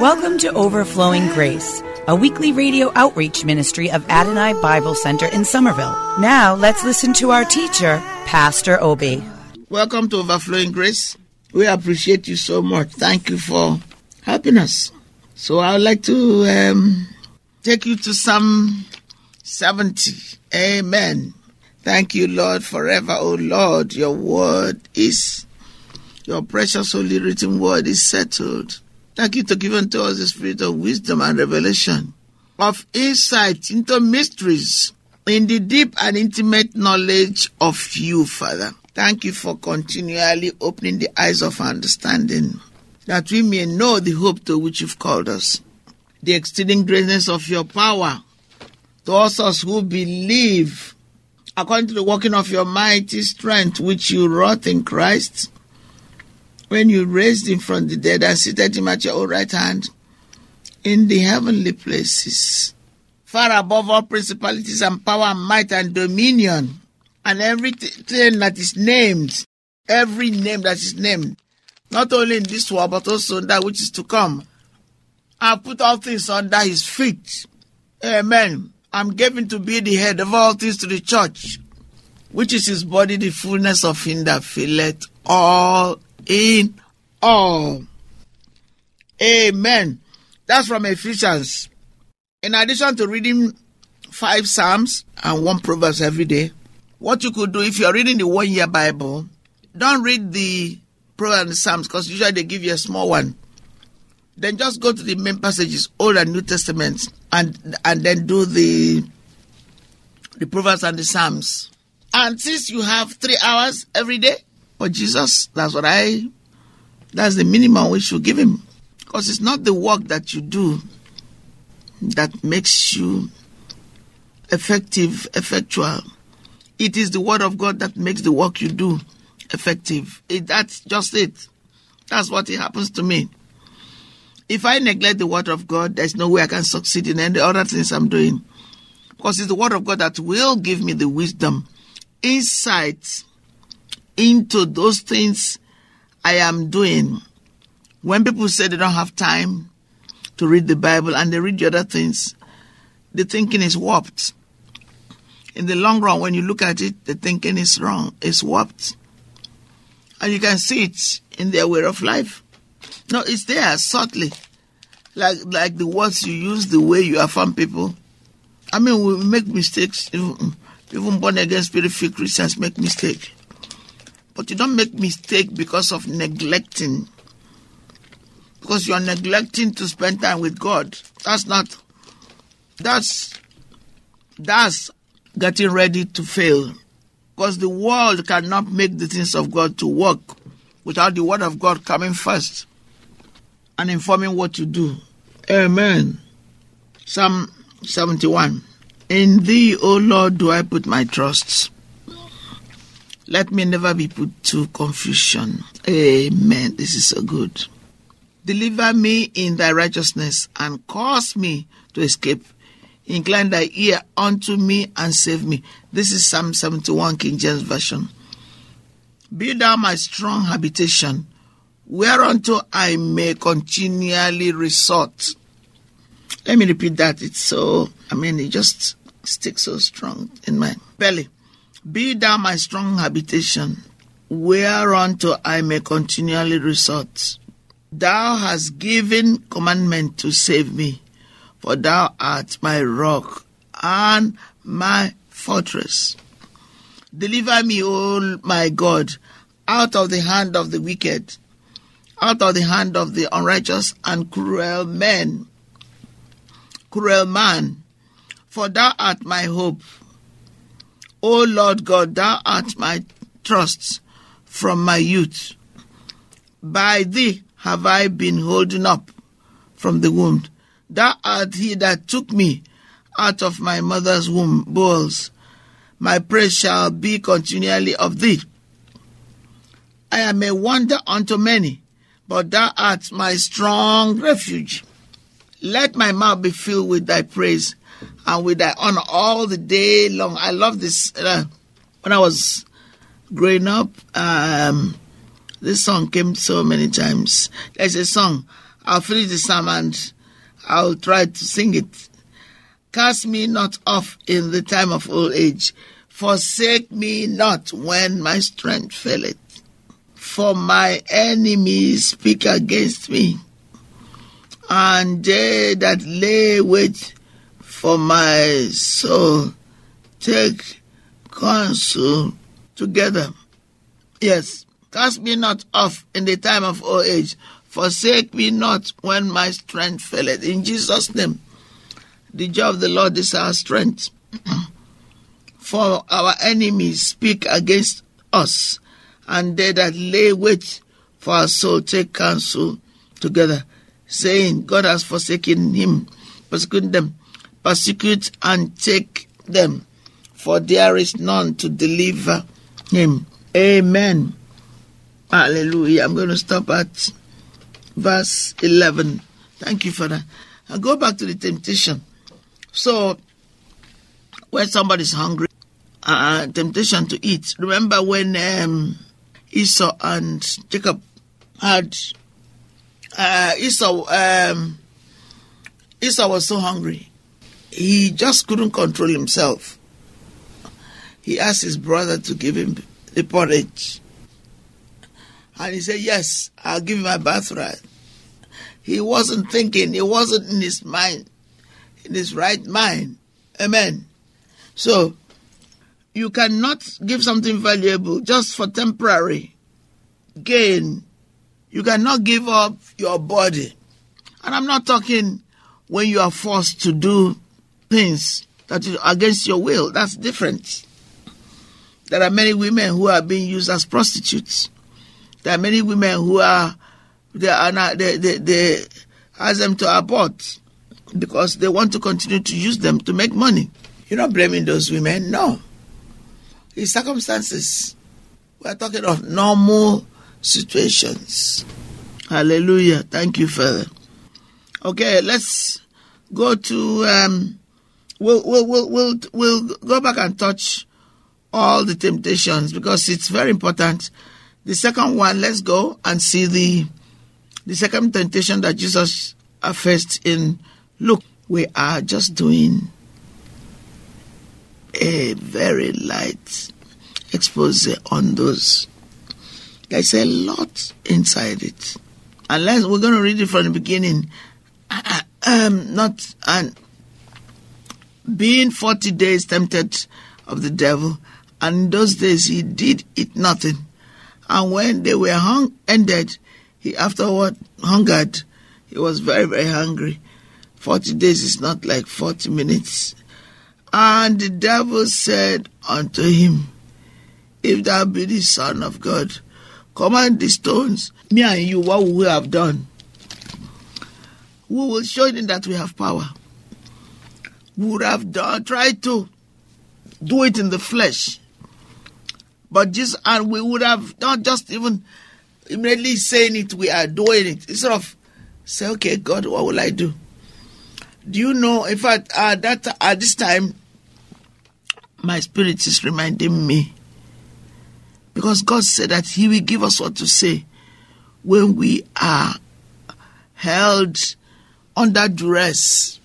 Welcome to Overflowing Grace, a weekly radio outreach ministry of Adonai Bible Center in Somerville. Now let's listen to our teacher, Pastor Obi. Welcome to Overflowing Grace. We appreciate you so much. Thank you for helping us. So I would like to um, take you to Psalm 70. Amen. Thank you, Lord, forever. Oh Lord, your word is, your precious holy written word is settled. Thank you to give unto us the spirit of wisdom and revelation, of insight into mysteries, in the deep and intimate knowledge of you, Father. Thank you for continually opening the eyes of understanding, that we may know the hope to which you've called us, the exceeding greatness of your power, to us, us who believe, according to the working of your mighty strength, which you wrought in Christ, when you raised him from the dead and seated him at your own right hand in the heavenly places, far above all principalities and power and might and dominion, and everything that is named, every name that is named, not only in this world, but also in that which is to come. I put all things under his feet. Amen. I'm given to be the head of all things to the church, which is his body, the fullness of him that filleth all in all. Amen. That's from Ephesians. In addition to reading five Psalms and one Proverbs every day, what you could do if you're reading the one year Bible, don't read the Proverbs and the Psalms because usually they give you a small one. Then just go to the main passages, Old and New Testaments, and and then do the the Proverbs and the Psalms. And since you have three hours every day for Jesus, that's what I that's the minimum we should give him. Because it's not the work that you do that makes you effective, effectual. It is the word of God that makes the work you do effective. It, that's just it. That's what it happens to me. If I neglect the word of God, there's no way I can succeed in any other things I'm doing. Because it's the word of God that will give me the wisdom, insight into those things I am doing. When people say they don't have time to read the Bible and they read the other things, the thinking is warped. In the long run, when you look at it, the thinking is wrong, it's warped. And you can see it in their way of life. No, it's there subtly. Like like the words you use, the way you affirm people. I mean, we make mistakes. Even, even born again spirit filled Christians make mistake. But you don't make mistake because of neglecting. Because you are neglecting to spend time with God. That's not. That's that's getting ready to fail. Because the world cannot make the things of God to work without the word of God coming first and informing what you do. Amen. Psalm 71. In thee, O Lord, do I put my trust. Let me never be put to confusion. Amen. This is so good. Deliver me in thy righteousness and cause me to escape. Incline thy ear unto me and save me. This is Psalm 71, King James Version. Be thou my strong habitation, whereunto I may continually resort. Let me repeat that. It's so, I mean, it just sticks so strong in my belly. Be thou my strong habitation, whereunto I may continually resort. Thou hast given commandment to save me, for thou art my rock and my fortress. Deliver me, O my God, out of the hand of the wicked, out of the hand of the unrighteous and cruel men. Cruel man, for thou art my hope. O Lord God, thou art my trust from my youth. By thee have I been holding up from the womb. Thou art he that took me out of my mother's womb bowels. My praise shall be continually of thee. I am a wonder unto many, but thou art my strong refuge. Let my mouth be filled with thy praise and with thy honor all the day long. I love this. Uh, when I was growing up, um, this song came so many times. There's a song. I'll finish the psalm and I'll try to sing it. Cast me not off in the time of old age. Forsake me not when my strength faileth. For my enemies speak against me, and they that lay wait for my soul take counsel together. Yes, cast me not off in the time of old age. Forsake me not when my strength faileth. In Jesus' name, the joy of the Lord is our strength. For our enemies speak against us, and they that lay wait for our soul take counsel together, saying, God has forsaken him, persecute them, persecute and take them, for there is none to deliver him. Amen. Hallelujah. I'm going to stop at verse 11. Thank you Father. I'll go back to the temptation. So, when somebody's hungry, uh, temptation to eat. Remember when um, Esau and Jacob had uh, Esau um, Esau was so hungry, he just couldn't control himself. He asked his brother to give him the porridge, and he said, "Yes, I'll give you my birthright." He wasn't thinking; he wasn't in his mind, in his right mind. Amen. So you cannot give something valuable just for temporary gain. You cannot give up your body. And I'm not talking when you are forced to do things that is against your will. That's different. There are many women who are being used as prostitutes. There are many women who are they are not they they, they ask them to abort because they want to continue to use them to make money. You're not blaming those women, no. It's circumstances. We're talking of normal situations. Hallelujah. Thank you, Father. Okay, let's go to um we'll we'll we'll we'll, we'll go back and touch all the temptations because it's very important. The second one, let's go and see the the second temptation that Jesus faced in Luke. We are just doing a very light expose on those. There's a lot inside it. Unless we're going to read it from the beginning. Um, not and being forty days tempted of the devil, and in those days he did eat nothing, and when they were hung ended, he afterward hungered. He was very very hungry. Forty days is not like forty minutes. And the devil said unto him, If thou be the Son of God, command the stones, me and you, what we have done. We will show them that we have power. Would have done, tried to do it in the flesh. But just, and we would have not just even immediately saying it, we are doing it. Instead of say, okay, God, what will I do? Do you know, in fact, that at this time, my spirit is reminding me because God said that He will give us what to say when we are held under duress.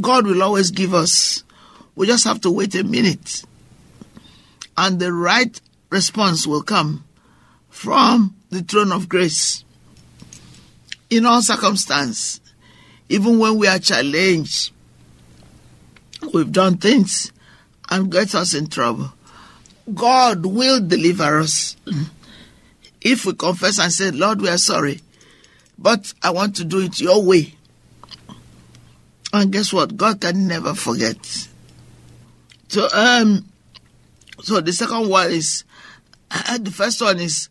God will always give us. We just have to wait a minute, and the right response will come from the throne of grace. In all circumstances, even when we are challenged, we've done things and get us in trouble. God will deliver us. if we confess and say, Lord, we are sorry, but I want to do it your way. And guess what? God can never forget. So, um, so the second one is, uh, the first one is,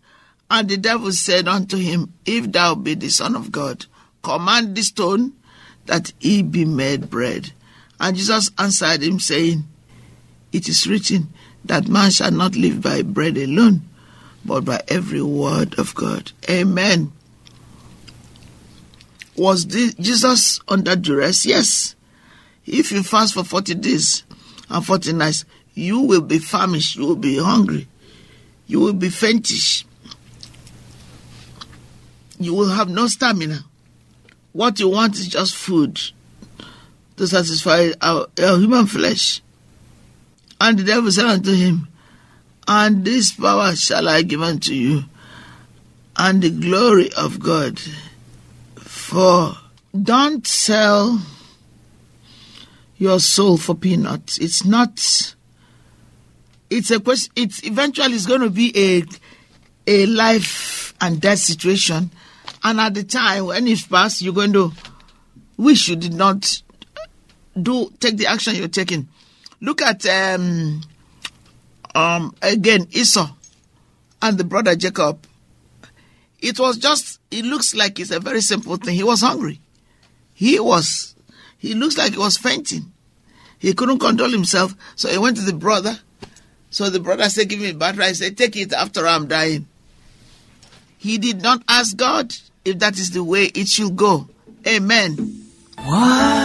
and the devil said unto him, If thou be the Son of God, command the stone that he be made bread. And Jesus answered him, saying, It is written that man shall not live by bread alone, but by every word of God. Amen. Was Jesus under duress? Yes. If you fast for 40 days and 40 nights, you will be famished, you will be hungry, you will be faintish, you will have no stamina. What you want is just food to satisfy our, our human flesh. And the devil said unto him, And this power shall I give unto you, and the glory of God. For don't sell your soul for peanuts. It's not. It's a question. It's eventually it's going to be a a life and death situation, and at the time when it's passed, you're going to wish you did not do take the action you're taking. Look at um um again Esau and the brother Jacob. It was just it looks like it's a very simple thing. He was hungry. He was he looks like he was fainting. He couldn't control himself, so he went to the brother. So the brother said, Give me butter. I said, Take it after I'm dying. He did not ask God if that is the way it should go. Amen. Wonderful,